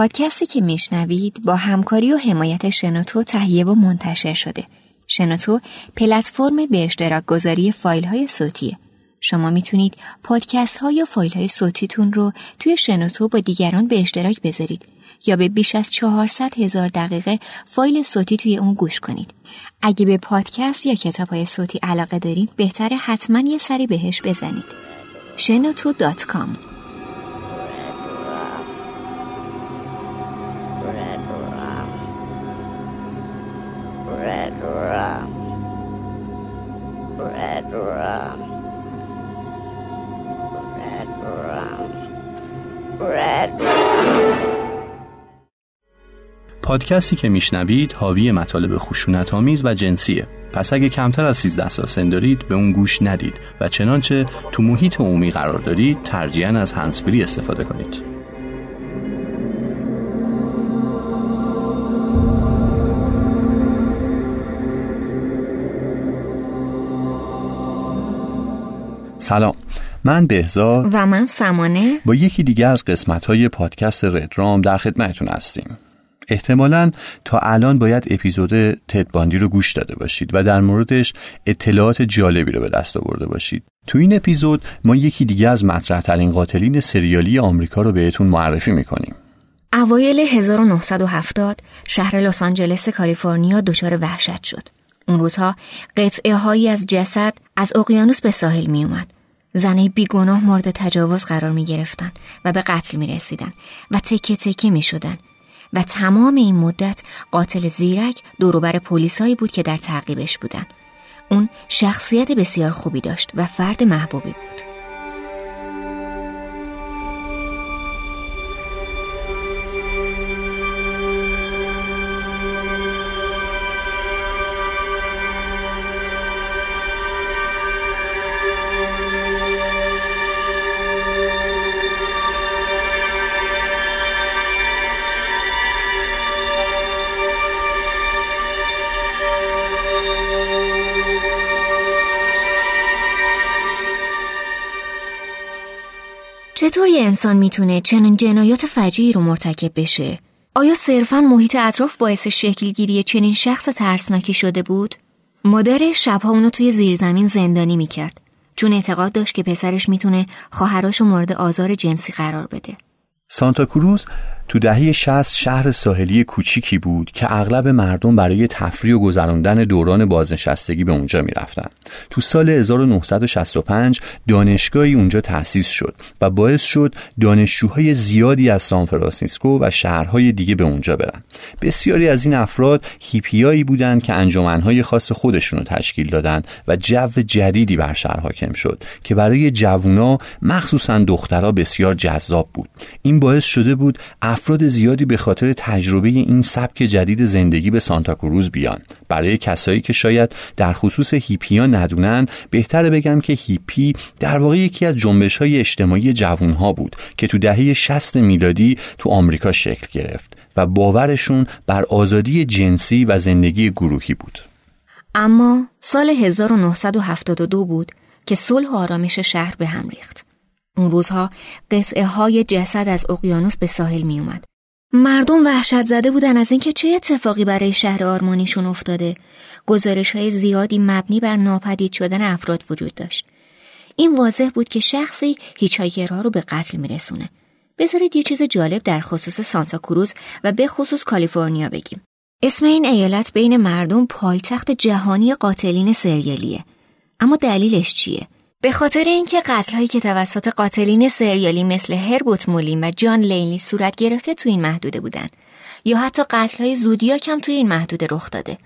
پادکستی که میشنوید با همکاری و حمایت شنوتو تهیه و منتشر شده. شنوتو پلتفرم به اشتراک گذاری فایل های صوتیه. شما می‌تونید پادکست ها یا فایل های صوتیتون رو توی شنوتو با دیگران به اشتراک بذارید یا به بیش از 400 هزار دقیقه فایل صوتی توی اون گوش کنید. اگه به پادکست یا کتاب های صوتی علاقه دارید بهتره حتما یه سری بهش بزنید. شنوتو.com پادکستی که میشنوید حاوی مطالب خشونت آمیز و جنسیه. پس اگه کمتر از 13 سال سن دارید به اون گوش ندید و چنانچه تو محیط عمومی قرار دارید ترجیحاً از هنسفری استفاده کنید. سلام. من بهزاد و من سمانه. با یکی دیگه از قسمت های پادکست ردرام در خدمتتون هستیم. احتمالا تا الان باید اپیزود تدباندی رو گوش داده باشید و در موردش اطلاعات جالبی رو به دست آورده باشید تو این اپیزود ما یکی دیگه از مطرح ترین قاتلین سریالی آمریکا رو بهتون معرفی می‌کنیم اوایل 1970 شهر لس آنجلس کالیفرنیا دچار وحشت شد. اون روزها قطعه هایی از جسد از اقیانوس به ساحل می اومد. زنه بیگناه مورد تجاوز قرار می گرفتن و به قتل می رسیدن و تکه تکه می شدن و تمام این مدت قاتل زیرک دوروبر پلیسایی بود که در تعقیبش بودن. اون شخصیت بسیار خوبی داشت و فرد محبوبی بود. چطور یه انسان می‌تونه چنین جنایات فجیعی رو مرتکب بشه؟ آیا صرفا محیط اطراف باعث شکلگیری چنین شخص ترسناکی شده بود؟ مادر شبها اونو توی زیرزمین زندانی می‌کرد چون اعتقاد داشت که پسرش می‌تونه خواهراشو مورد آزار جنسی قرار بده. سانتا کروز تو دهه 60 شهر ساحلی کوچیکی بود که اغلب مردم برای تفریح و گذراندن دوران بازنشستگی به اونجا می‌رفتن. تو سال 1965 دانشگاهی اونجا تأسیس شد و باعث شد دانشجوهای زیادی از سان فرانسیسکو و شهرهای دیگه به اونجا برن. بسیاری از این افراد هیپیایی بودند که انجمنهای خاص خودشون رو تشکیل دادن و جو جدیدی بر شهر حاکم شد که برای جوونا مخصوصا دخترها بسیار جذاب بود. این باعث شده بود افراد زیادی به خاطر تجربه این سبک جدید زندگی به سانتا کروز بیان. برای کسایی که شاید در خصوص هیپیا ندونن بهتره بگم که هیپی در واقع یکی از جنبش های اجتماعی جوون ها بود که تو دهه 60 میلادی تو آمریکا شکل گرفت و باورشون بر آزادی جنسی و زندگی گروهی بود. اما سال 1972 بود که صلح و آرامش شهر به هم ریخت. اون روزها قطعه های جسد از اقیانوس به ساحل می اومد. مردم وحشت زده بودن از اینکه چه اتفاقی برای شهر آرمانیشون افتاده. گزارش های زیادی مبنی بر ناپدید شدن افراد وجود داشت. این واضح بود که شخصی هیچایکرها رو به قتل میرسونه. بذارید یه چیز جالب در خصوص سانتا کروز و به خصوص کالیفرنیا بگیم. اسم این ایالت بین مردم پایتخت جهانی قاتلین سریالیه. اما دلیلش چیه؟ به خاطر اینکه قتلهایی که توسط قاتلین سریالی مثل هربوت مولین و جان لینلی صورت گرفته تو این محدوده بودن یا حتی قتلهای زودیاک هم توی این محدوده رخ داده.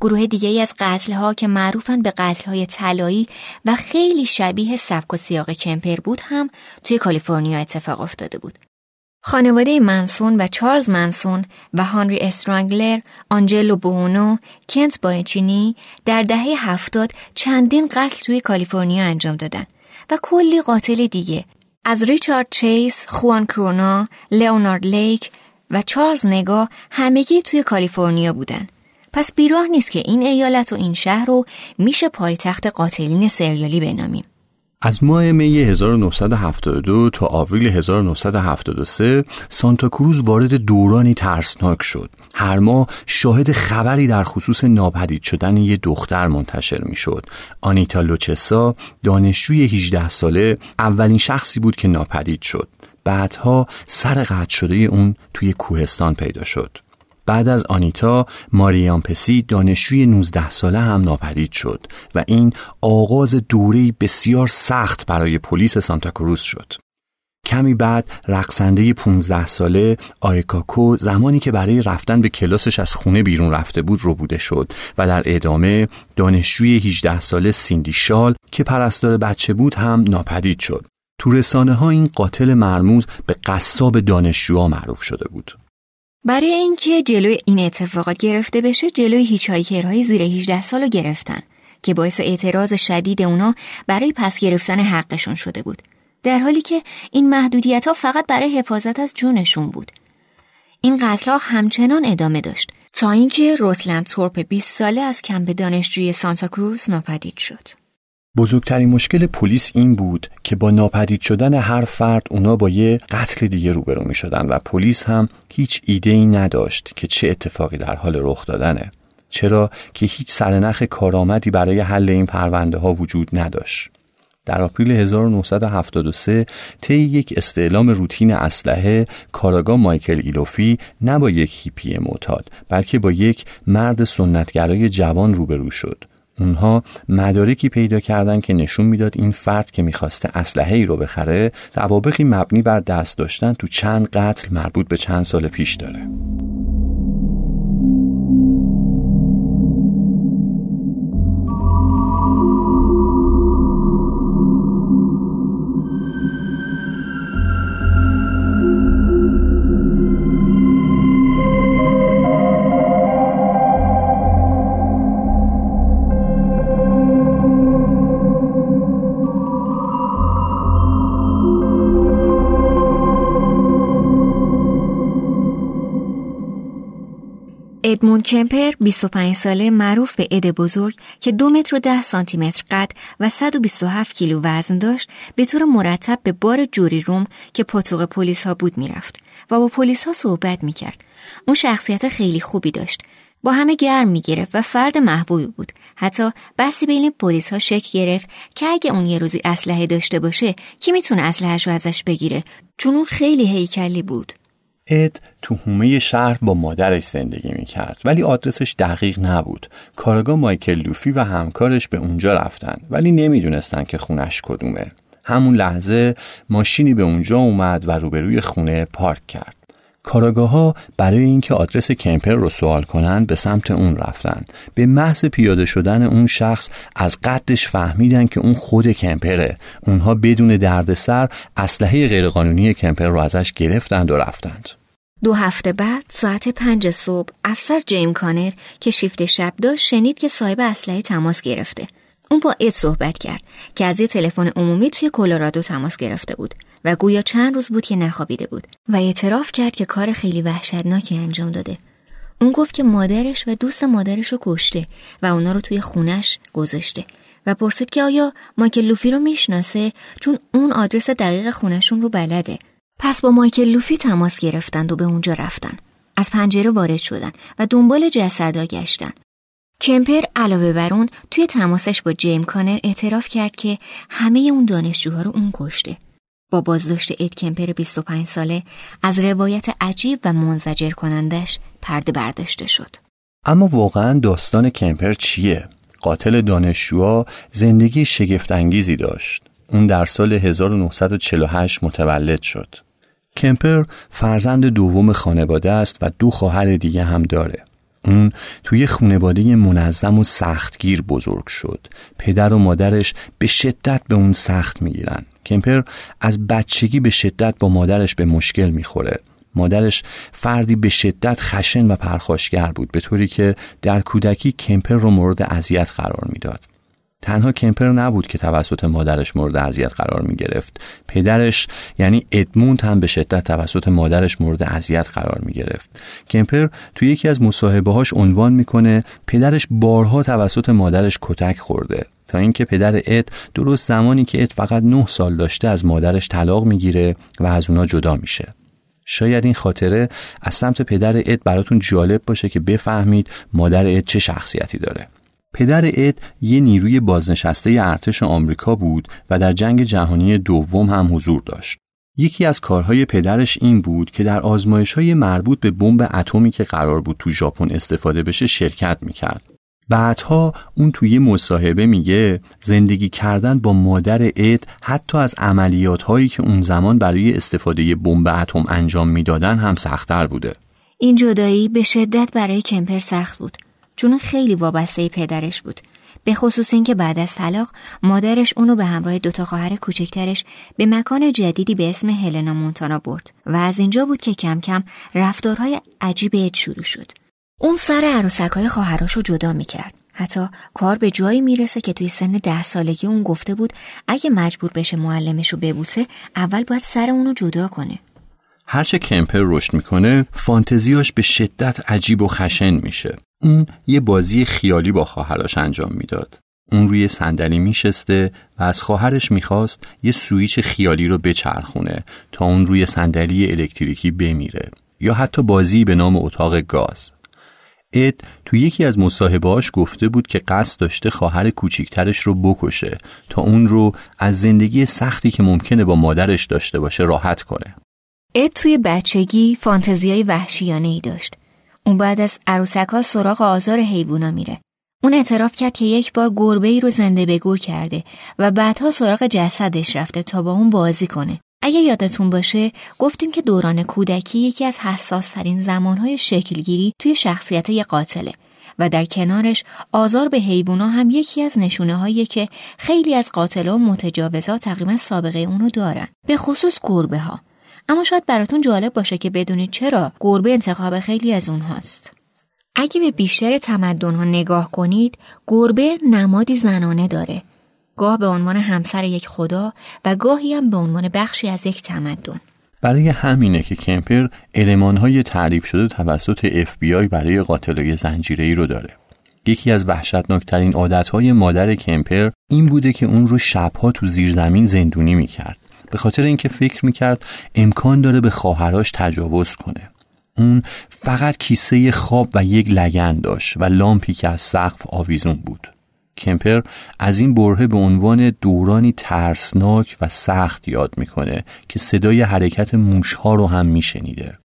گروه دیگه ای از قتلها که معروفن به قتلهای طلایی و خیلی شبیه سبک و سیاق کمپر بود هم توی کالیفرنیا اتفاق افتاده بود. خانواده منسون و چارلز منسون و هانری استرانگلر، آنجلو بونو، کنت بایچینی در دهه هفتاد چندین قتل توی کالیفرنیا انجام دادن و کلی قاتل دیگه از ریچارد چیس، خوان کرونا، لئونارد لیک و چارلز نگا همگی توی کالیفرنیا بودن. پس بیراه نیست که این ایالت و این شهر رو میشه پایتخت قاتلین سریالی بنامیم. از ماه می 1972 تا آوریل 1973 سانتا کروز وارد دورانی ترسناک شد. هر ماه شاهد خبری در خصوص ناپدید شدن یه دختر منتشر می شد. آنیتا لوچسا دانشجوی 18 ساله اولین شخصی بود که ناپدید شد. بعدها سر قطع شده اون توی کوهستان پیدا شد. بعد از آنیتا ماریان پسی دانشجوی 19 ساله هم ناپدید شد و این آغاز دوره بسیار سخت برای پلیس سانتا کروز شد. کمی بعد رقصنده 15 ساله آیکاکو زمانی که برای رفتن به کلاسش از خونه بیرون رفته بود رو بوده شد و در ادامه دانشجوی 18 ساله سیندی شال که پرستار بچه بود هم ناپدید شد. تو رسانه ها این قاتل مرموز به قصاب دانشجوها معروف شده بود. برای اینکه جلوی این اتفاقات گرفته بشه جلوی هیچهایکرهای زیر 18 سال رو گرفتن که باعث اعتراض شدید اونا برای پس گرفتن حقشون شده بود. در حالی که این محدودیت ها فقط برای حفاظت از جونشون بود. این قتل ها همچنان ادامه داشت تا اینکه روسلند تورپ 20 ساله از کمپ دانشجوی سانتا کروز ناپدید شد. بزرگترین مشکل پلیس این بود که با ناپدید شدن هر فرد اونا با یه قتل دیگه روبرو می شدن و پلیس هم هیچ ایده ای نداشت که چه اتفاقی در حال رخ دادنه. چرا که هیچ سرنخ کارآمدی برای حل این پرونده ها وجود نداشت. در آپریل 1973 طی یک استعلام روتین اسلحه کاراگاه مایکل ایلوفی نه با یک هیپی معتاد بلکه با یک مرد سنتگرای جوان روبرو شد. اونها مدارکی پیدا کردن که نشون می‌داد این فرد که می‌خواسته اسلحه ای رو بخره توابقی مبنی بر دست داشتن تو چند قتل مربوط به چند سال پیش داره. ادموند کمپر 25 ساله معروف به اد بزرگ که دو متر و ده سانتی متر قد و 127 کیلو وزن داشت به طور مرتب به بار جوری روم که پاتوق پلیس ها بود می‌رفت و با پلیس ها صحبت می‌کرد. اون شخصیت خیلی خوبی داشت. با همه گرم می‌گرفت و فرد محبوبی بود. حتی بحثی بین پلیس ها شک گرفت که اگه اون یه روزی اسلحه داشته باشه کی می‌تونه اسلحه‌اش رو ازش بگیره چون اون خیلی هیکلی بود. اد تو حومه شهر با مادرش زندگی می کرد ولی آدرسش دقیق نبود. کارگاه مایکل لوفی و همکارش به اونجا رفتن ولی نمی‌دونستن که خونش کدومه. همون لحظه ماشینی به اونجا اومد و روبروی خونه پارک کرد. کاراگاه ها برای اینکه آدرس کمپر رو سوال کنند به سمت اون رفتن. به محض پیاده شدن اون شخص از قدش فهمیدن که اون خود کمپره اونها بدون دردسر اسلحه غیرقانونی کمپر رو ازش گرفتند و رفتند. دو هفته بعد ساعت پنج صبح افسر جیم کانر که شیفت شب داشت شنید که صاحب اسلحه تماس گرفته. اون با اد صحبت کرد که از یه تلفن عمومی توی کلرادو تماس گرفته بود. و گویا چند روز بود که نخوابیده بود و اعتراف کرد که کار خیلی وحشتناکی انجام داده. اون گفت که مادرش و دوست مادرش رو کشته و اونا رو توی خونش گذاشته و پرسید که آیا مایکل لوفی رو می‌شناسه؟ چون اون آدرس دقیق خونشون رو بلده. پس با مایکل لوفی تماس گرفتند و به اونجا رفتن. از پنجره وارد شدن و دنبال جسدا گشتن. کمپر علاوه بر اون توی تماسش با جیم کانر اعتراف کرد که همه اون دانشجوها رو اون کشته. با بازداشت اید کمپر 25 ساله از روایت عجیب و منزجر کنندش پرده برداشته شد. اما واقعا داستان کمپر چیه؟ قاتل دانشجوها زندگی شگفتانگیزی داشت. اون در سال 1948 متولد شد. کمپر فرزند دوم خانواده است و دو خواهر دیگه هم داره. اون توی خانواده منظم و سختگیر بزرگ شد. پدر و مادرش به شدت به اون سخت می‌گیرن. کمپر از بچگی به شدت با مادرش به مشکل می‌خوره مادرش فردی به شدت خشن و پرخاشگر بود به طوری که در کودکی کمپر رو مورد اذیت قرار می‌داد تنها کمپر نبود که توسط مادرش مورد اذیت قرار می گرفت پدرش یعنی ادموند هم به شدت توسط مادرش مورد اذیت قرار می گرفت کمپر تو یکی از مصاحبه هاش عنوان می‌کنه پدرش بارها توسط مادرش کتک خورده تا اینکه پدر اد درست زمانی که اد فقط نه سال داشته از مادرش طلاق می‌گیره و از اونا جدا میشه. شاید این خاطره از سمت پدر اد براتون جالب باشه که بفهمید مادر اد چه شخصیتی داره. پدر اد یه نیروی بازنشسته ارتش آمریکا بود و در جنگ جهانی دوم هم حضور داشت. یکی از کارهای پدرش این بود که در آزمایش های مربوط به بمب اتمی که قرار بود تو ژاپن استفاده بشه شرکت می‌کرد. بعدها اون توی مصاحبه میگه زندگی کردن با مادر اد حتی از عملیات هایی که اون زمان برای استفاده بمب اتم انجام می‌دادن هم سختتر بوده. این جدایی به شدت برای کمپر سخت بود چون خیلی وابسته پدرش بود. به خصوص اینکه بعد از طلاق مادرش اونو به همراه دوتا خواهر کوچکترش به مکان جدیدی به اسم هلنا مونتانا برد و از اینجا بود که کم کم رفتارهای عجیب اد شروع شد. اون سر عروسک های خواهرش رو جدا می‌کرد. حتی کار به جایی می‌رسه که توی سن ده سالگی اون گفته بود اگه مجبور بشه معلمش رو ببوسه اول باید سر اونو جدا کنه. هرچه کمپر رشد می‌کنه فانتزیاش به شدت عجیب و خشن میشه. اون یه بازی خیالی با خواهرش انجام می‌داد اون روی صندلی میشسته و از خواهرش می‌خواست یه سویچ خیالی رو بچرخونه تا اون روی صندلی الکتریکی بمیره یا حتی بازی به نام اتاق گاز اد تو یکی از مصاحبهاش گفته بود که قصد داشته خواهر کوچیکترش رو بکشه تا اون رو از زندگی سختی که ممکنه با مادرش داشته باشه راحت کنه. اد توی بچگی فانتزیای وحشیانه ای داشت. اون بعد از عروسک ها سراغ آزار حیوونا میره. اون اعتراف کرد که یک بار گربه ای رو زنده به گور کرده و بعدها سراغ جسدش رفته تا با اون بازی کنه. اگه یادتون باشه گفتیم که دوران کودکی یکی از حساس ترین زمانهای شکلگیری توی شخصیت یک قاتله و در کنارش آزار به حیوونا هم یکی از نشونه هایی که خیلی از قاتلا و متجاوزا تقریبا سابقه اونو دارن به خصوص گربه ها اما شاید براتون جالب باشه که بدونید چرا گربه انتخاب خیلی از اونهاست اگه به بیشتر تمدن ها نگاه کنید گربه نمادی زنانه داره گاه به عنوان همسر یک خدا و گاهی هم به عنوان بخشی از یک تمدن برای همینه که کمپر های تعریف شده توسط FBI برای قاتلای زنجیره‌ای رو داره. یکی از وحشتناکترین عادتهای مادر کمپر این بوده که اون رو شبها تو زیرزمین زندونی می‌کرد. به خاطر اینکه فکر می‌کرد امکان داره به خواهراش تجاوز کنه. اون فقط کیسه خواب و یک لگن داشت و لامپی که از سقف آویزون بود. کمپر از این برهه به عنوان دورانی ترسناک و سخت یاد می‌کنه که صدای حرکت موشها رو هم میشنیده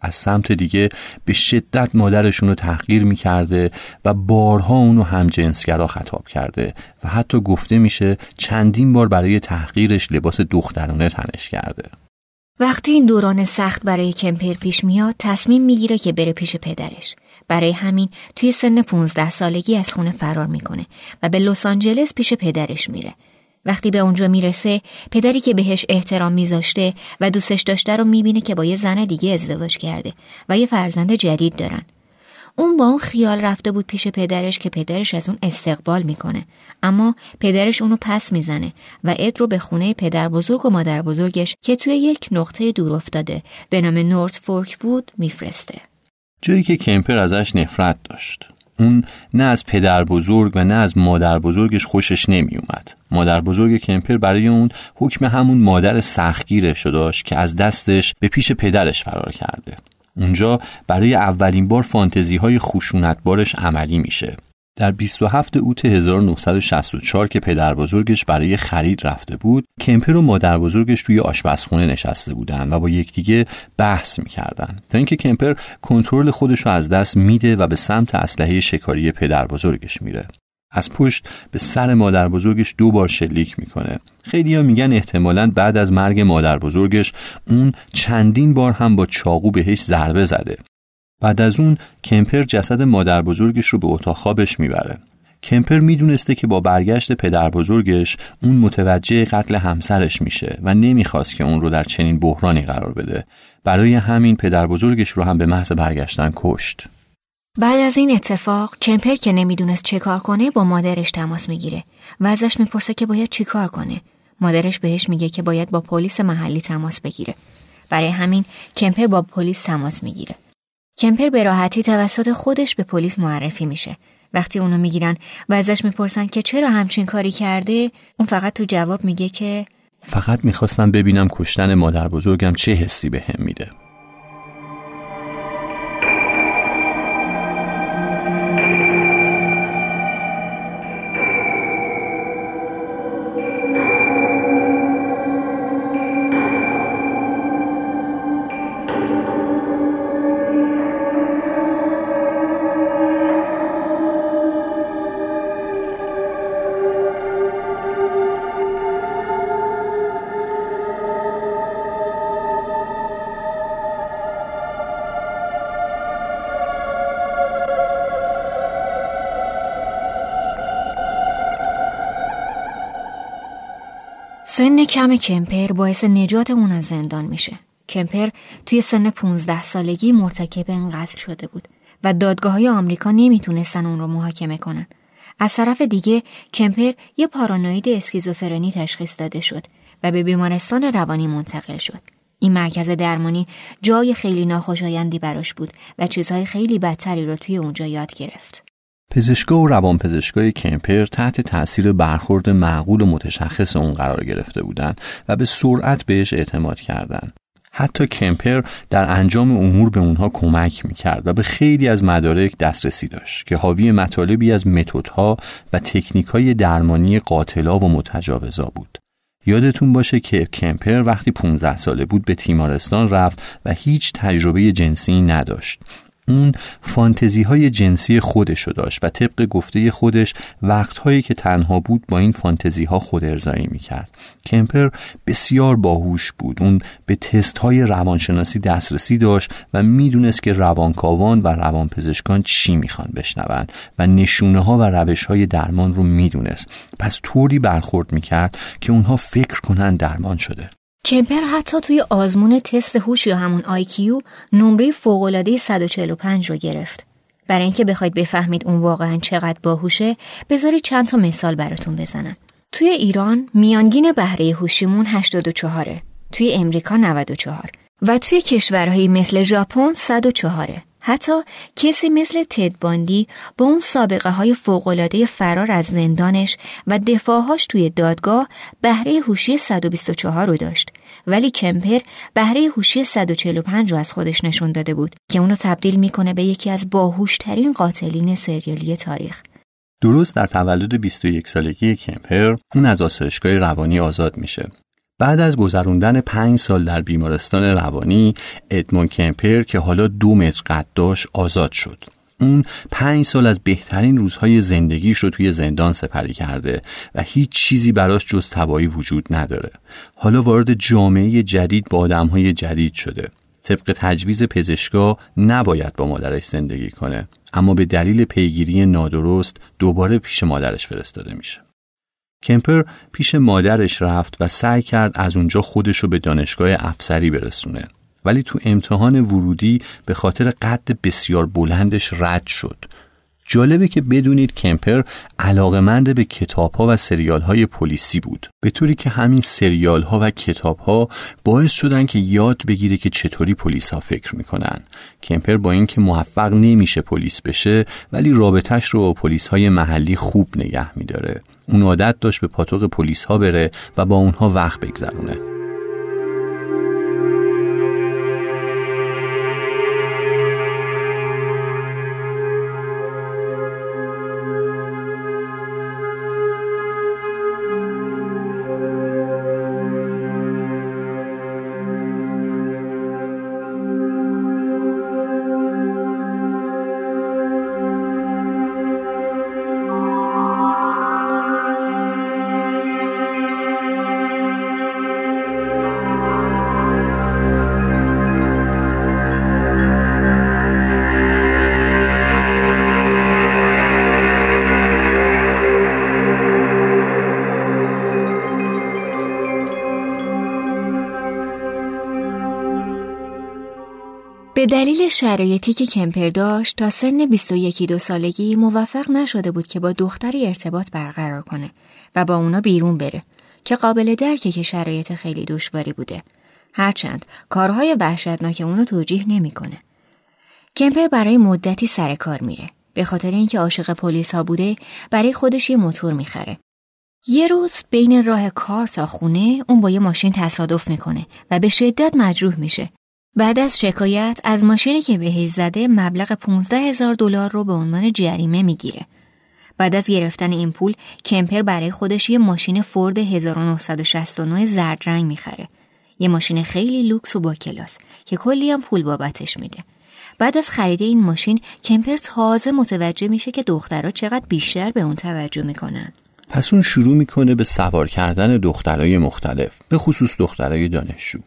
از سمت دیگه به شدت مادرشون رو تحقیر می‌کرده و بارها اونو هم جنسگرا خطاب کرده و حتی گفته میشه چندین بار برای تحقیرش لباس دخترانه تنش کرده. وقتی این دوران سخت برای کمپر پیش میاد تصمیم می‌گیره که بره پیش پدرش. برای همین توی سن 15 سالگی از خونه فرار می‌کنه و به لس آنجلس پیش پدرش میره. وقتی به اونجا می‌رسه پدری که بهش احترام میذاشته و دوستش داشته رو می‌بینه که با یه زن دیگه ازدواج کرده و یه فرزند جدید دارن. اون با اون خیال رفته بود پیش پدرش که پدرش از اون استقبال می‌کنه. اما پدرش اونو پس می‌زنه و اد رو به خونه پدر بزرگ و مادر بزرگش که توی یک نقطه دور افتاده به نام نورت فورک بود میفرسته. جایی که کمپر ازش نفرت داشت. اون نه از پدر بزرگ و نه از مادر بزرگش خوشش نمی اومد. مادر بزرگ کمپر برای اون حکم همون مادر سختگیرش داشت که از دستش به پیش پدرش فرار کرده. اونجا برای اولین بار فانتزی های خشونتبارش عملی میشه در 27 اوت 1964 که پدر بزرگش برای خرید رفته بود کمپر و مادر بزرگش توی آشپزخونه نشسته بودن و با یکدیگه بحث می‌کردن تا اینکه کمپر کنترل خودش رو از دست میده و به سمت اسلحه شکاری پدر بزرگش میره. از پشت به سر مادر بزرگش دو بار شلیک می‌کنه. خیلی ها میگن احتمالا بعد از مرگ مادر بزرگش اون چندین بار هم با چاقو بهش ضربه زده. بعد از اون کمپر جسد مادر بزرگش رو به اتاق خوابش می‌بره. کمپر می‌دونسته که با برگشت پدر بزرگش اون متوجه قتل همسرش میشه و نمی‌خواست که اون رو در چنین بحرانی قرار بده. برای همین پدر بزرگش رو هم به محض برگشتن کشت. بعد از این اتفاق کمپر که نمی‌دونست چه کار کنه با مادرش تماس می‌گیره و ازش می‌پرسه که باید چی کار کنه. مادرش بهش میگه که باید با پلیس محلی تماس بگیره. برای همین کمپر با پلیس تماس می‌گیره. کمپر به راحتی توسط خودش به پلیس معرفی میشه. وقتی اونو می‌گیرن و ازش می‌پرسن که چرا همچین کاری کرده اون فقط تو جواب میگه که فقط می‌خواستم ببینم کشتن مادر بزرگم چه حسی به میده. سن کم کمپر باعث نجات اون از زندان میشه. کمپر توی سن 15 سالگی مرتکب این قتل شده بود و دادگاه های آمریکا نمی‌تونستن اون رو محاکمه کنن. از طرف دیگه کمپر یه پارانوید اسکیزوفرنی تشخیص داده شد و به بیمارستان روانی منتقل شد. این مرکز درمانی جای خیلی ناخوشایندی براش بود و چیزهای خیلی بدتری رو توی اونجا یاد گرفت. پزشکا و روانپزشکای کمپر تحت تاثیر برخورد معقول و متشخص اون قرار گرفته بودند و به سرعت بهش اعتماد کردند. حتی کمپر در انجام امور به اونها کمک می‌کرد و به خیلی از مدارک دسترسی داشت که حاوی مطالبی از متدها و تکنیکای درمانی قاتلا و متجاوزا بود. یادتون باشه که کمپر وقتی 15 ساله بود به تیمارستان رفت و هیچ تجربه جنسی نداشت اون فانتزی های جنسی خودش رو داشت و طبق گفته خودش وقتهایی که تنها بود با این فانتزی ها خود ارزایی می کرد. کمپر بسیار باهوش بود. اون به تست های روانشناسی دسترسی داشت و می‌دونست که روانکاوان و روانپزشکان چی می‌خوان بشنوند و نشونه ها و روش های درمان رو می‌دونست. پس طوری برخورد می‌کرد که اونها فکر کنن درمان شده. کمپر حتی توی آزمون تست هوش یا همون آیکیو نمره فوق‌العاده 145 رو گرفت. برای اینکه بخواید بفهمید اون واقعا چقدر باهوشه، بذارید چند تا مثال براتون بزنم. توی ایران میانگین بهره هوشیمون 84 توی امریکا 94 و توی کشورهایی مثل ژاپن 104 حتی کسی مثل تدباندی با اون سابقه های فوقلاده فرار از زندانش و دفاعهاش توی دادگاه بهره هوشی 124 رو داشت. ولی کمپر بهره هوشی 145 رو از خودش نشون داده بود که اونو تبدیل می‌کنه به یکی از باهوشترین قاتلین سریالی تاریخ. درست در تولد 21 سالگی کمپر اون از آسایشگاه روانی آزاد میشه. بعد از گذروندن پنج سال در بیمارستان روانی ادمون کمپر که حالا دو متر قد داشت آزاد شد. اون پنج سال از بهترین روزهای زندگیش رو توی زندان سپری کرده و هیچ چیزی براش جز تبایی وجود نداره. حالا وارد جامعه جدید با آدمهای جدید شده. طبق تجویز پزشکا نباید با مادرش زندگی کنه اما به دلیل پیگیری نادرست دوباره پیش مادرش فرستاده میشه. کمپر پیش مادرش رفت و سعی کرد از اونجا خودشو به دانشگاه افسری برسونه. ولی تو امتحان ورودی به خاطر قد بسیار بلندش رد شد. جالبه که بدونید کمپر علاقمند به کتاب ها و سریال های پلیسی بود. به طوری که همین سریال ها و کتاب ها باعث شدن که یاد بگیره که چطوری پلیس ها فکر می‌کنن. کمپر با اینکه موفق نمیشه پلیس بشه ولی رابطش رو با پلیس های محلی خوب نگه میداره. اون عادت داشت به پاتوق پلیس ها بره و با اونها وقت بگذرونه. به دلیل شرایطی که کمپر داشت تا سن 21 دو سالگی موفق نشده بود که با دختری ارتباط برقرار کنه و با اونا بیرون بره که قابل درکه که شرایط خیلی دشواری بوده هرچند کارهای وحشتناک اونو توجیه نمی‌کنه. کمپر برای مدتی سر کار میره به خاطر اینکه عاشق پلیس ها بوده برای خودش یه موتور می‌خره. یه روز بین راه کار تا خونه اون با یه ماشین تصادف می‌کنه و به شدت مجروح میشه. بعد از شکایت از ماشینی که بهش زده مبلغ 15 هزار دلار رو به عنوان جریمه می‌گیره. بعد از گرفتن این پول کمپر برای خودش یه ماشین فورد 1969 زرد رنگ می‌خره. یه ماشین خیلی لوکس و با کلاس که کلی هم پول بابتش میده. بعد از خرید این ماشین کمپر تازه متوجه میشه که دخترها چقدر بیشتر به اون توجه می‌کنن. پس اون شروع می‌کنه به سوار کردن دخترای مختلف به خصوص دخترای دانشجو.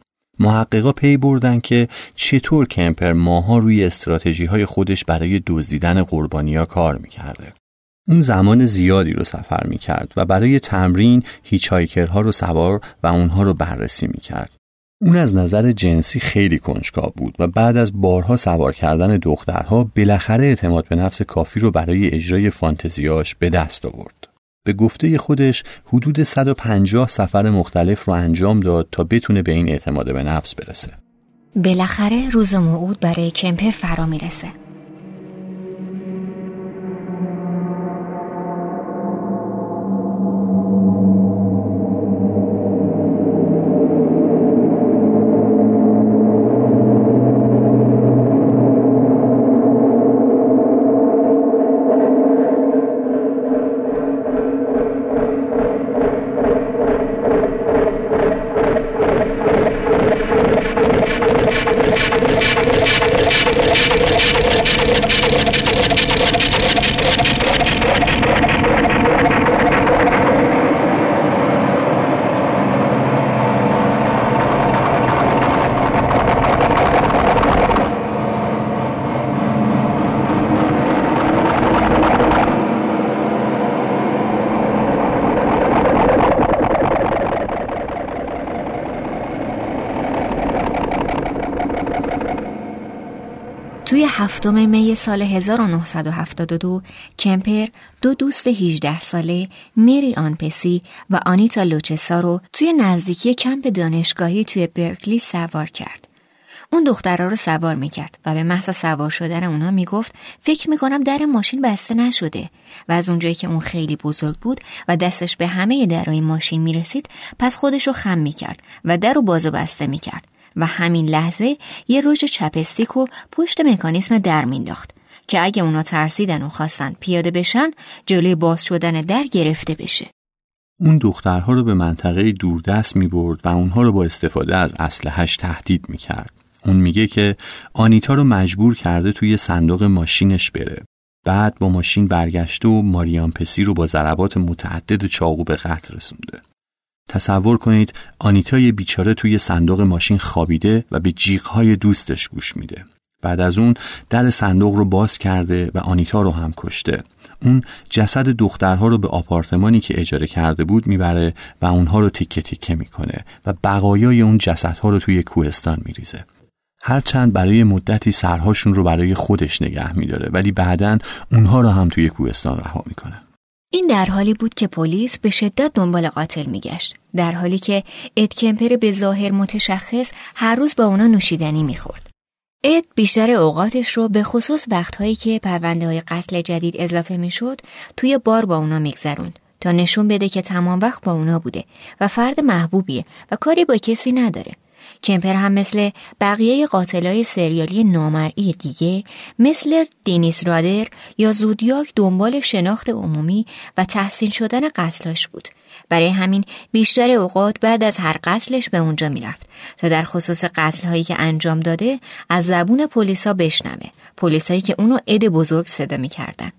محققا پی بردن که چطور کمپر ماها روی استراتژی های خودش برای دزدیدن قربانیا کار می‌کرده. اون زمان زیادی رو سفر می‌کرد و برای تمرین هیچایکرها رو سوار و اونها رو بررسی می‌کرد. اون از نظر جنسی خیلی کنجکاو بود و بعد از بارها سوار کردن دخترها بالاخره اعتماد به نفس کافی رو برای اجرای فانتزیاش به دست آورد. به گفته خودش حدود 150 سفر مختلف رو انجام داد تا بتونه به این اعتماد به نفس برسه. بالاخره روز موعود برای کمپه فرا می‌رسه. هفتم می سال 1972 کمپر دو دوست 18 ساله میری آنپسی و آنیتا لوچسا رو توی نزدیکی کمپ دانشگاهی توی برکلی سوار کرد. اون دخترها رو سوار می‌کرد و به محض سوار شدن اونا می‌گفت فکر می‌کنم در ماشین بسته نشده و از اونجایی که اون خیلی بزرگ بود و دستش به همه درای ماشین می‌رسید پس خودش رو خم می‌کرد و در رو باز و بسته می‌کرد و همین لحظه یه روش چپستیک و پشت مکانیسم در مینداخت که اگه اونا ترسیدن و خواستن پیاده بشن جلوی باز شدن در گرفته بشه. اون دخترها رو به منطقه دوردست می برد و اونها رو با استفاده از اسلحهش تهدید می کرد. اون میگه که آنیتا رو مجبور کرده توی صندوق ماشینش بره. بعد با ماشین برگشته و ماریان پسی رو با ضربات متعدد چاقو به قتل رسونده. تصور کنید آنیتای بیچاره توی صندوق ماشین خوابیده و به جیغهای دوستش گوش میده. بعد از اون در صندوق رو باز کرده و آنیتا رو هم کشته. اون جسد دخترها رو به آپارتمانی که اجاره کرده بود می‌بره و اونها رو تیکه تیکه می‌کنه و بقایای اون جسدها رو توی کوهستان میریزه. هرچند برای مدتی سرهاشون رو برای خودش نگه میداره ولی بعدا اونها رو هم توی کوهستان رها می‌کنه. این در حالی بود که پلیس به شدت دنبال قاتل میگشت در حالی که اد کمپر به ظاهر متشخص هر روز با اونا نوشیدنی می‌خورد. اد بیشتر اوقاتش رو به خصوص وقتهایی که پرونده های قتل جدید اضافه می‌شد توی بار با اونا میگذروند تا نشون بده که تمام وقت با اونا بوده و فرد محبوبیه و کاری با کسی نداره. کمپر هم مثل بقیه قاتلای سریالی نامرئی دیگه مثل دینیس رادر یا زودیاک دنبال شناخت عمومی و تحسین شدن قتلاش بود. برای همین بیشتر اوقات بعد از هر قتلش به اونجا می‌رفت تا در خصوص قتل هایی که انجام داده از زبون پلیسا بشنوه. پلیسایی که اونو عد بزرگ صدا می‌کردن.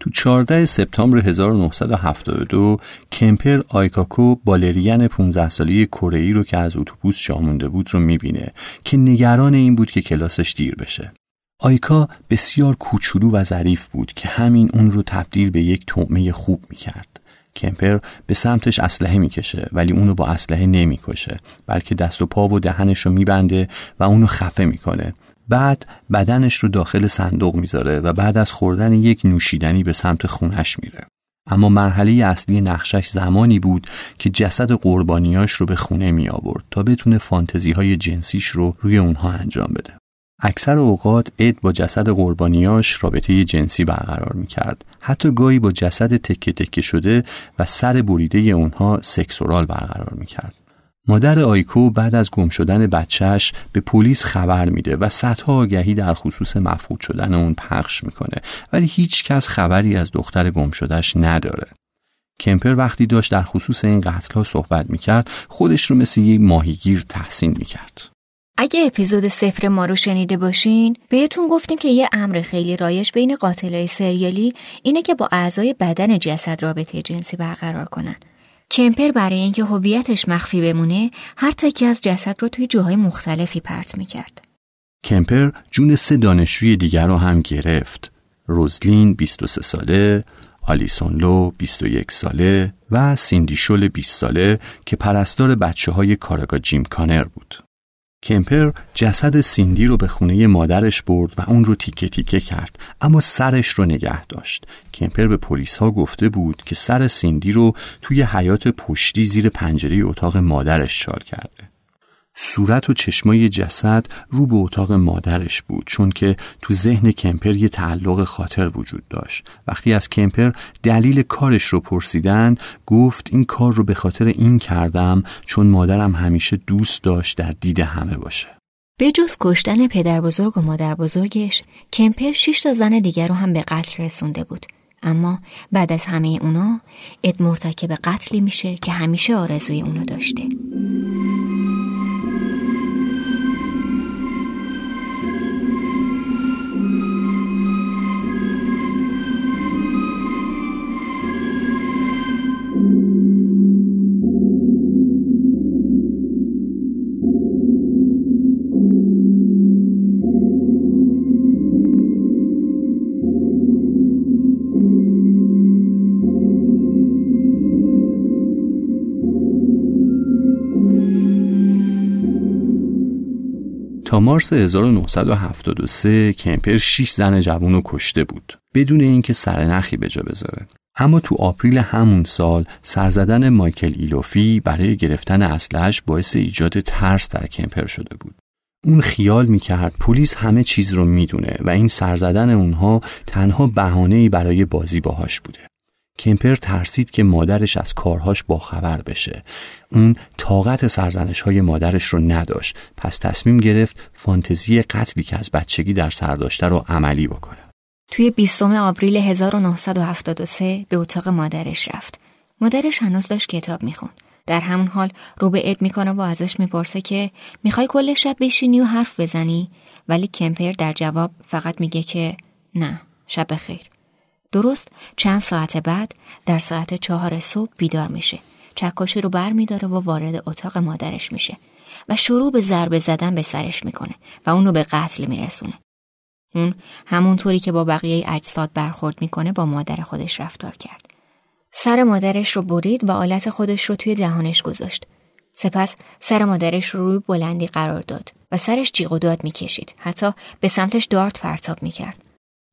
تو 14 سپتامبر 1972 کمپر آیکاکو بالرین 15 ساله کره رو که از اتوبوس جا مونده بود رو می‌بینه که نگران این بود که کلاسش دیر بشه. آیکا بسیار کوچولو و ظریف بود که همین اون رو تبدیل به یک تومه خوب می‌کرد. کمپر به سمتش اسلحه می‌کشه ولی اونو با اسلحه نمی‌کشه بلکه دست و پا و دهنش رو میبنده و اونو خفه می‌کنه بعد بدنش رو داخل صندوق می‌ذاره و بعد از خوردن یک نوشیدنی به سمت خونش میره. اما مرحله اصلی نقشش زمانی بود که جسد قربانیاش رو به خونه می آورد تا بتونه فانتزی های جنسیش رو روی اونها انجام بده. اکثر اوقات اد با جسد قربانیاش رابطه جنسی برقرار می‌کرد. حتی گاهی با جسد تکه تکه شده و سر بریده اونها سکسورال برقرار می‌کرد. مادر آیکو بعد از گم شدن بچهش به پلیس خبر میده و صدها آگهی در خصوص مفقود شدن اون پخش می‌کنه ولی هیچ کس خبری از دختر گم شدهش نداره. کمپر وقتی داشت در خصوص این قتل ها صحبت می‌کرد خودش رو مثل یک ماهیگیر تحسین می‌کرد. اگه اپیزود صفر ما رو شنیده باشین بهتون گفتیم که یه امر خیلی رایش بین قاتلای سریالی اینه که با اعضای بدن جسد رابطه جنسی برقرار کنن کمپر برای اینکه هویتش مخفی بمونه هر تکی از جسد رو توی جاهای مختلفی پرت می‌کرد. کمپر جون سه دانشجوی دیگر رو هم گرفت. روزلین 23 ساله آلیسون لو 21 ساله و سیندی شول 20 ساله که پرستار بچه های کارگاه جیم کانر بود. کمپر جسد سیندی رو به خونه مادرش برد و اون رو تیکه تیکه کرد اما سرش رو نگه داشت. کمپر به پلیس ها گفته بود که سر سیندی رو توی حیات پشتی زیر پنجره اتاق مادرش چال کرده. صورت و چشمای جسد رو به اتاق مادرش بود چون که تو ذهن کمپر یه تعلق خاطر وجود داشت. وقتی از کمپر دلیل کارش رو پرسیدن گفت این کار رو به خاطر این کردم چون مادرم همیشه دوست داشت در دید همه باشه. به جز کشتن پدر بزرگ و مادر بزرگش کمپر شش تا زن دیگر رو هم به قتل رسونده بود. اما بعد از همه اونا اد مرتکب قتلی میشه که همیشه آرزوی اونو داشته. تا مارس 1973 کمپر 6 زن جوون رو کشته بود بدون اینکه سرنخی به جا بذاره. اما تو آپریل همون سال سرزدن مایکل ایلوفی برای گرفتن اسلحش باعث ایجاد ترس در کمپر شده بود. اون خیال می‌کرد پلیس همه چیز رو می‌دونه و این سرزدن اونها تنها بهانه‌ای برای بازی باهاش بوده. کمپر ترسید که مادرش از کارهاش باخبر بشه. اون طاقت سرزنش های مادرش رو نداشت. پس تصمیم گرفت فانتزی قتلی که از بچگی در سر داشته رو عملی بکنه. توی 20 آوریل 1973 به اتاق مادرش رفت. مادرش هنوز داشت کتاب می‌خوند. در همون حال رو به اد می‌کنه و ازش می‌پرسه که می‌خوای کل شب بشینی و حرف بزنی؟ ولی کمپر در جواب فقط میگه که نه شب خیر درست چند ساعت بعد در ساعت چهار صبح بیدار میشه. چکاشی رو بر میداره و وارد اتاق مادرش میشه و شروع به ضربه زدن به سرش می‌کنه و اونو به قتل میرسونه. اون همونطوری که با بقیه اجساد برخورد می‌کنه با مادر خودش رفتار کرد. سر مادرش رو برید و آلت خودش رو توی دهانش گذاشت. سپس سر مادرش رو روی بلندی قرار داد و سرش جیغ و داد می‌کشید. حتی به سمتش دارت پرتاب می‌کرد.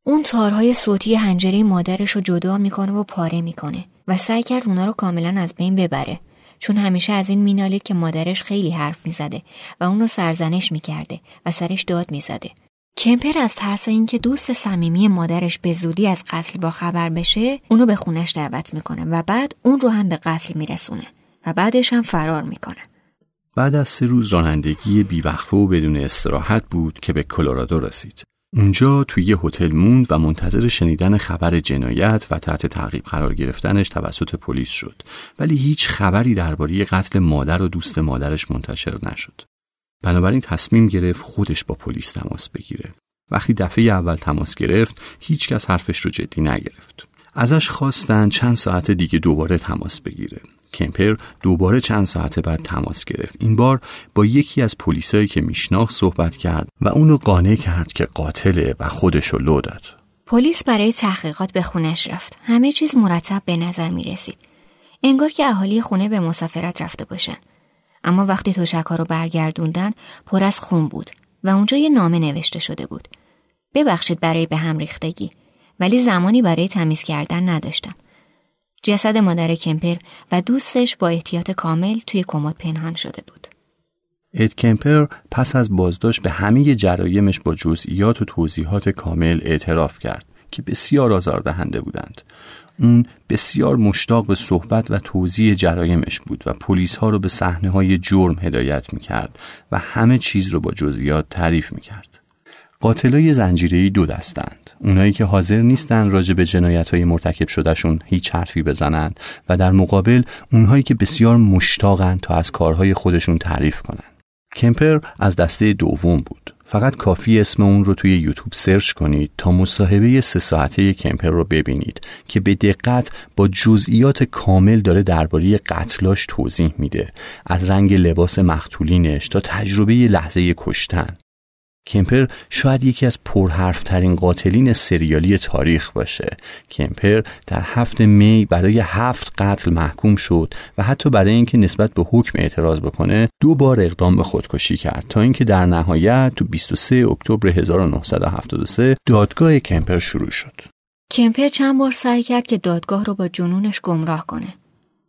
اون تارهای صوتی هنجره مادرش رو جدا می‌کنه و پاره می‌کنه و سعی کرد اونا رو کاملا از بین ببره. چون همیشه از این مینالید که مادرش خیلی حرف می‌زده و اون رو سرزنش می‌کرده و سرش داد می‌زده. کمپر از ترس اینکه دوست صمیمی مادرش به زودی از قتل با خبر بشه اونو به خونش دعوت می‌کنه و بعد اون رو هم به قتل میرسونه و بعدش هم فرار می‌کنه. بعد از سه روز رانندگی بیوقفه و بدون استراحت بود که به کلرادو رسید. اونجا توی یه هتل موند و منتظر شنیدن خبر جنایت و تحت تعقیب قرار گرفتنش توسط پلیس شد. ولی هیچ خبری درباره قتل مادر و دوست مادرش منتشر نشد. بنابراین تصمیم گرفت خودش با پلیس تماس بگیره. وقتی دفعه اول تماس گرفت هیچ کس حرفش رو جدی نگرفت. ازش خواستن چند ساعت دیگه دوباره تماس بگیره. کمپر دوباره چند ساعت بعد تماس گرفت. این بار با یکی از پلیسایی که میشناخت صحبت کرد و اونو قانع کرد که قاتله و خودش رو لو داد. پلیس برای تحقیقات به خونش رفت. همه چیز مرتب به نظر می رسید انگار که اهالی خونه به مسافرت رفته باشن. اما وقتی توشک رو برگردوندن پر از خون بود و اونجا یه نامه نوشته شده بود. ببخشید برای به هم ریختگی ولی زمانی برای تمیز کردن نداشتم. جسد مادر کمپر و دوستش با احتیاط کامل توی کمد پنهان شده بود. اد کمپر پس از بازداشت به همه جرایمش با جزئیات و توضیحات کامل اعتراف کرد که بسیار آزاردهنده بودند. اون بسیار مشتاق به صحبت و توضیح جرایمش بود و پلیس ها رو به صحنه های جرم هدایت می کرد و همه چیز رو با جزئیات تعریف می کرد. قاتلای زنجیره‌ای دو دستند. اونایی که حاضر نیستن راجع به جنایت های مرتکب شدهشون هیچ حرفی بزنند و در مقابل اونهایی که بسیار مشتاقند تا از کارهای خودشون تعریف کنند. کمپر از دسته دوم بود. فقط کافی اسم اون رو توی یوتیوب سرچ کنید تا مصاحبه سه ساعته کمپر رو ببینید که به دقت با جزئیات کامل داره درباره قتلاش توضیح میده. از رنگ لباس مختولینش تا تجربه لحظه کشتن. کمپر شاید یکی از پرحرفترین قاتلین سریالی تاریخ باشه. کمپر در هفت می برای هفت قتل محکوم شد و حتی برای اینکه نسبت به حکم اعتراض بکنه دو بار اقدام به خودکشی کرد تا اینکه در نهایت تو 23 اکتبر 1973 دادگاه کمپر شروع شد. کمپر چند بار سعی کرد که دادگاه رو با جنونش گمراه کنه.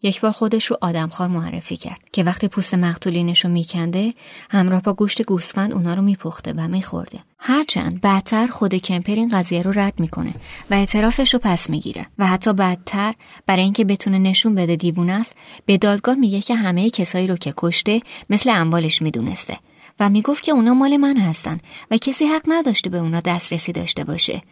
یک بار خودش رو آدمخوار معرفی کرد که وقتی پوست مقتولینش رو میکنده همراه با گوشت گوسفند اونا رو میپخته و میخورده. هرچند بعدتر خود کمپر این قضیه رو رد می‌کنه و اعترافش رو پس می‌گیره و حتی بعدتر برای اینکه بتونه نشون بده دیوونه است به دادگاه میگه که همه کسایی رو که کشته مثل اموالش می‌دونسته و می‌گفت که اونا مال من هستن و کسی حق نداشته به اونا دسترسی داشته باشه.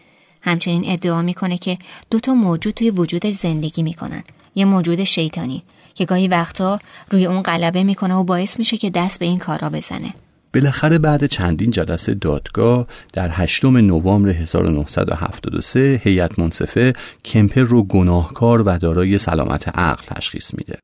همچنین ادعا می‌کنه که دوتا موجود توی وجودش زندگی می‌کنن. یه موجود شیطانی که گاهی وقتا روی اون غلبه می‌کنه و باعث میشه که دست به این کارا بزنه بالاخره بعد چندین جلسه دادگاه در 8 نوامبر 1973 هیئت منصفه کمپر رو گناهکار و دارای سلامت عقل تشخیص میده.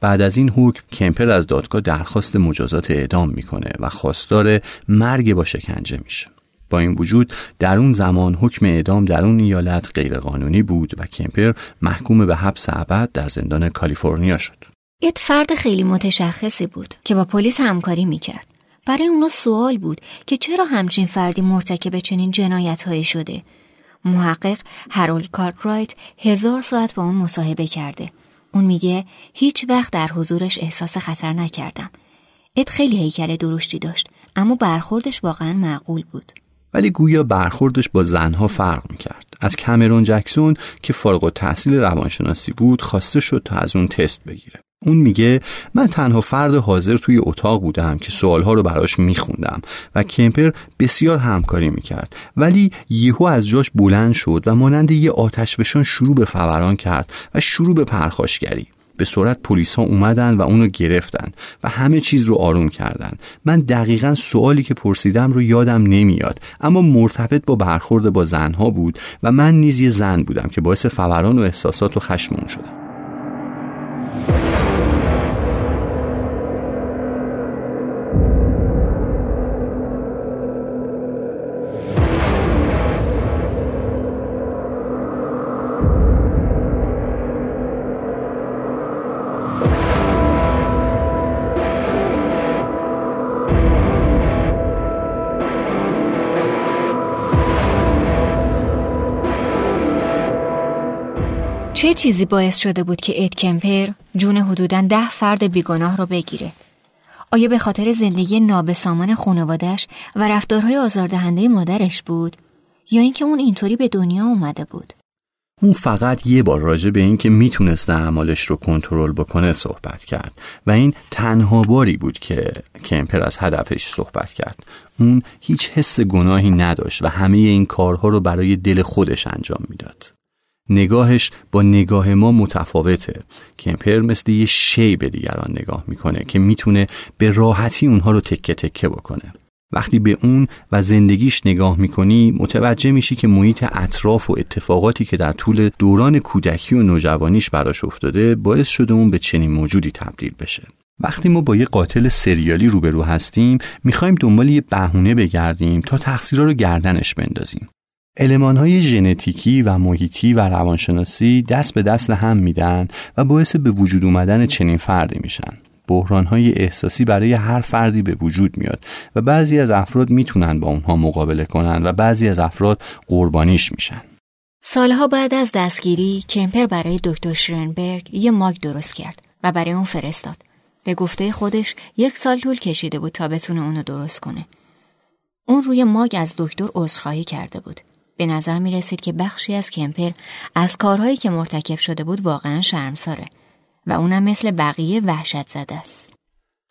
بعد از این حکم کمپر از دادگاه درخواست مجازات اعدام می‌کنه و خواستار مرگ با شکنجه میشه. با این وجود در اون زمان حکم اعدام در اون ایالت غیرقانونی بود و کمپر محکوم به حبس ابد در زندان کالیفرنیا شد. اد فرد خیلی متشخصی بود که با پلیس همکاری می‌کرد. برای اونا سوال بود که چرا همچین فردی مرتکب چنین جنایت هایی شده. محقق هرولد کارترایت هزار ساعت با اون مصاحبه کرده. اون میگه هیچ وقت در حضورش احساس خطر نکردم. اد خیلی هیکل درشتی داشت اما برخوردش واقعا معقول بود. ولی گویا برخوردش با زنها فرق می‌کرد. از کامرون جکسون که فارغ التحصیل روانشناسی بود خواسته شد تا از اون تست بگیره. اون میگه من تنها فرد حاضر توی اتاق بودم که سوالها رو براش میخوندم و کمپر بسیار همکاری می‌کرد. ولی یهو از جاش بلند شد و مانند یه آتشفشان شروع به فوران کرد و شروع به پرخاشگری. به سرعت پلیس ها اومدن و اونو گرفتن و همه چیز رو آروم کردن. من دقیقا سوالی که پرسیدم رو یادم نمیاد اما مرتبط با برخورد با زنها بود و من نیز یه زن بودم که باعث فوران و احساسات و خشم اون شدم. چه چیزی باعث شده بود که اد کمپر جون حدودا ده فرد بیگناه رو بگیره؟ آیا به خاطر زندگی نابسامان خانوادش و رفتارهای آزاردهنده مادرش بود؟ یا اینکه اون اینطوری به دنیا اومده بود؟ اون فقط یه بار راجع به اینکه می‌تونسته اعمالش رو کنترل بکنه صحبت کرد و این تنها باری بود که کمپر از هدفش صحبت کرد اون هیچ حس گناهی نداشت و همه این کارها رو برای دل خودش انجام می‌داد نگاهش با نگاه ما متفاوته کمپر مثل یه شی به دیگران نگاه می‌کنه که می‌تونه به راحتی اونها رو تکه تکه بکنه. وقتی به اون و زندگیش نگاه می‌کنی متوجه میشی که محیط اطراف و اتفاقاتی که در طول دوران کودکی و نوجوانیش براش افتاده باعث شده اون به چنین موجودی تبدیل بشه. وقتی ما با یه قاتل سریالی روبرو هستیم می‌خوایم دنبال یه بهونه بگردیم تا تقصیرها رو گردنش بندازیم. های ژنتیکی و محیطی و روانشناسی دست به دست هم میدن و باعث به وجود اومدن چنین فردی میشن. های احساسی برای هر فردی به وجود میاد و بعضی از افراد می‌تونن با اونها مقابله کنن و بعضی از افراد قربانیش میشن. سالها بعد از دستگیری کمپر برای دکتر شرنبرگ یه ماگ درست کرد و برای اون فرستاد. به گفته خودش یک سال طول کشیده بود تا بتونه اونو درست کنه. اون روی ماگ از دکتر عذرخواهی کرده بود. به نظر می رسید که بخشی از کمپر از کارهایی که مرتکب شده بود واقعا شرمساره و اونم مثل بقیه وحشت زده است.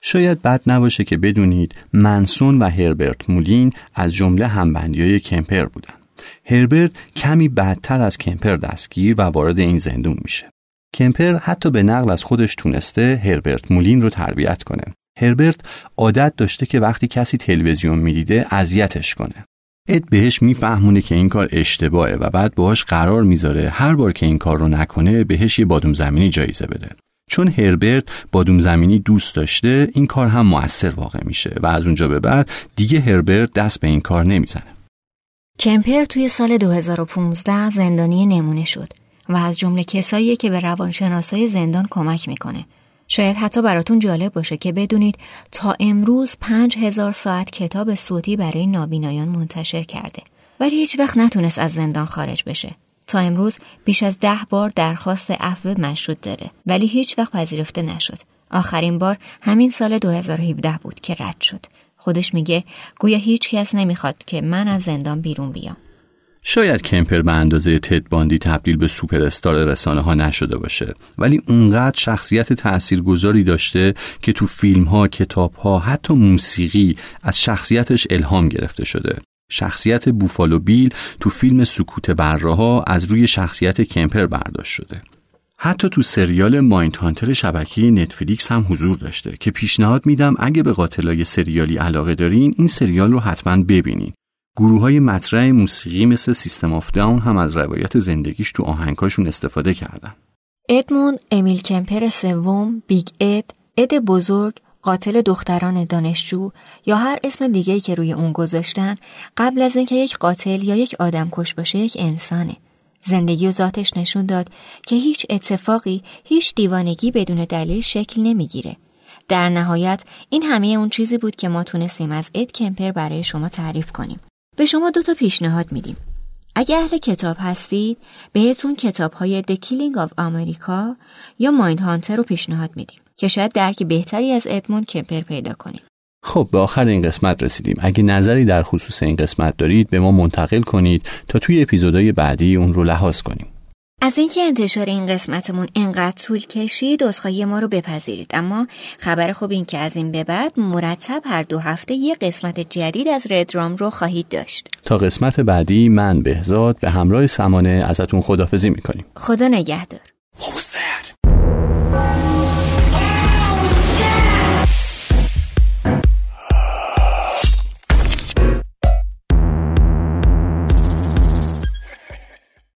شاید بد نباشه که بدونید منسون و هربرت مولین از جمله همبندی های کمپر بودن. هربرت کمی بدتر از کمپر دستگیر و وارد این زندون میشه. کمپر حتی به نقل از خودش تونسته هربرت مولین رو تربیت کنه. هربرت عادت داشته که وقتی کسی تلویزیون می‌دیده اذیتش کنه. اد بهش میفهمونه که این کار اشتباهه و بعد باهاش قرار می‌ذاره هر بار که این کار رو نکنه بهش یه بادوم زمینی جایزه بده. چون هربرت بادوم زمینی دوست داشته این کار هم موثر واقع میشه و از اونجا به بعد دیگه هربرت دست به این کار نمی‌زنه. کمپر توی سال 2015 زندانی نمونه شد و از جمله کسایی که به روانشناسای زندان کمک می‌کنه. شاید حتی براتون جالب باشه که بدونید تا امروز پنج هزار ساعت کتاب صوتی برای نابینایان منتشر کرده ولی هیچ وقت نتونست از زندان خارج بشه. تا امروز بیش از ده بار درخواست عفو مشروط داره ولی هیچ وقت پذیرفته نشد. آخرین بار همین سال 2017 بود که رد شد. خودش میگه گویا هیچ کس نمی‌خواد که من از زندان بیرون بیام. شاید کمپر به اندازه تد باندی تبدیل به سوپر استار رسانه ها نشده باشه ولی اونقدر شخصیت تاثیرگذاری داشته که تو فیلم ها، کتاب ها، حتی موسیقی از شخصیتش الهام گرفته شده. شخصیت بوفالو بیل تو فیلم سکوت بره‌ها از روی شخصیت کمپر برداشت شده. حتی تو سریال Mindhunter شبکه Netflix هم حضور داشته که پیشنهاد میدم اگه به قاتلای سریالی علاقه دارین این سریال رو حتما ببینین. گروه های مطرح موسیقی مثل System of a Down هم از روایت زندگیش تو آهنگاشون استفاده کردن. ادموند امیل کمپر سوم، Big Ed، اد بزرگ، قاتل دختران دانشجو یا هر اسم دیگه که روی اون گذاشتن قبل از اینکه یک قاتل یا یک آدم کش باشه یک انسانه. زندگی و ذاتش نشون داد که هیچ اتفاقی، هیچ دیوانگی بدون دلیل شکل نمی‌گیره. در نهایت این همه اون چیزی بود که ما تونستیم از اد کمپر برای شما تعریف کنیم. به شما دو تا پیشنهاد میدیم. اگه اهل کتاب هستید بهتون کتاب های The Killing of America یا مایند هانتر رو پیشنهاد میدیم که شاید درک بهتری از ادموند کمپر پیدا کنید. خب به آخر این قسمت رسیدیم اگه نظری در خصوص این قسمت دارید به ما منتقل کنید تا توی اپیزودهای بعدی اون رو لحاظ کنیم از اینکه انتشار این قسمتمون انقدر طول کشید عذرخواهی ما رو بپذیرید. اما خبر خوب این که از این به بعد مرتب هر دو هفته یه قسمت جدید از ردرام رو خواهید داشت. تا قسمت بعدی من بهزاد به همراه سمانه ازتون خدافزی می‌کنیم. خدا نگهدار.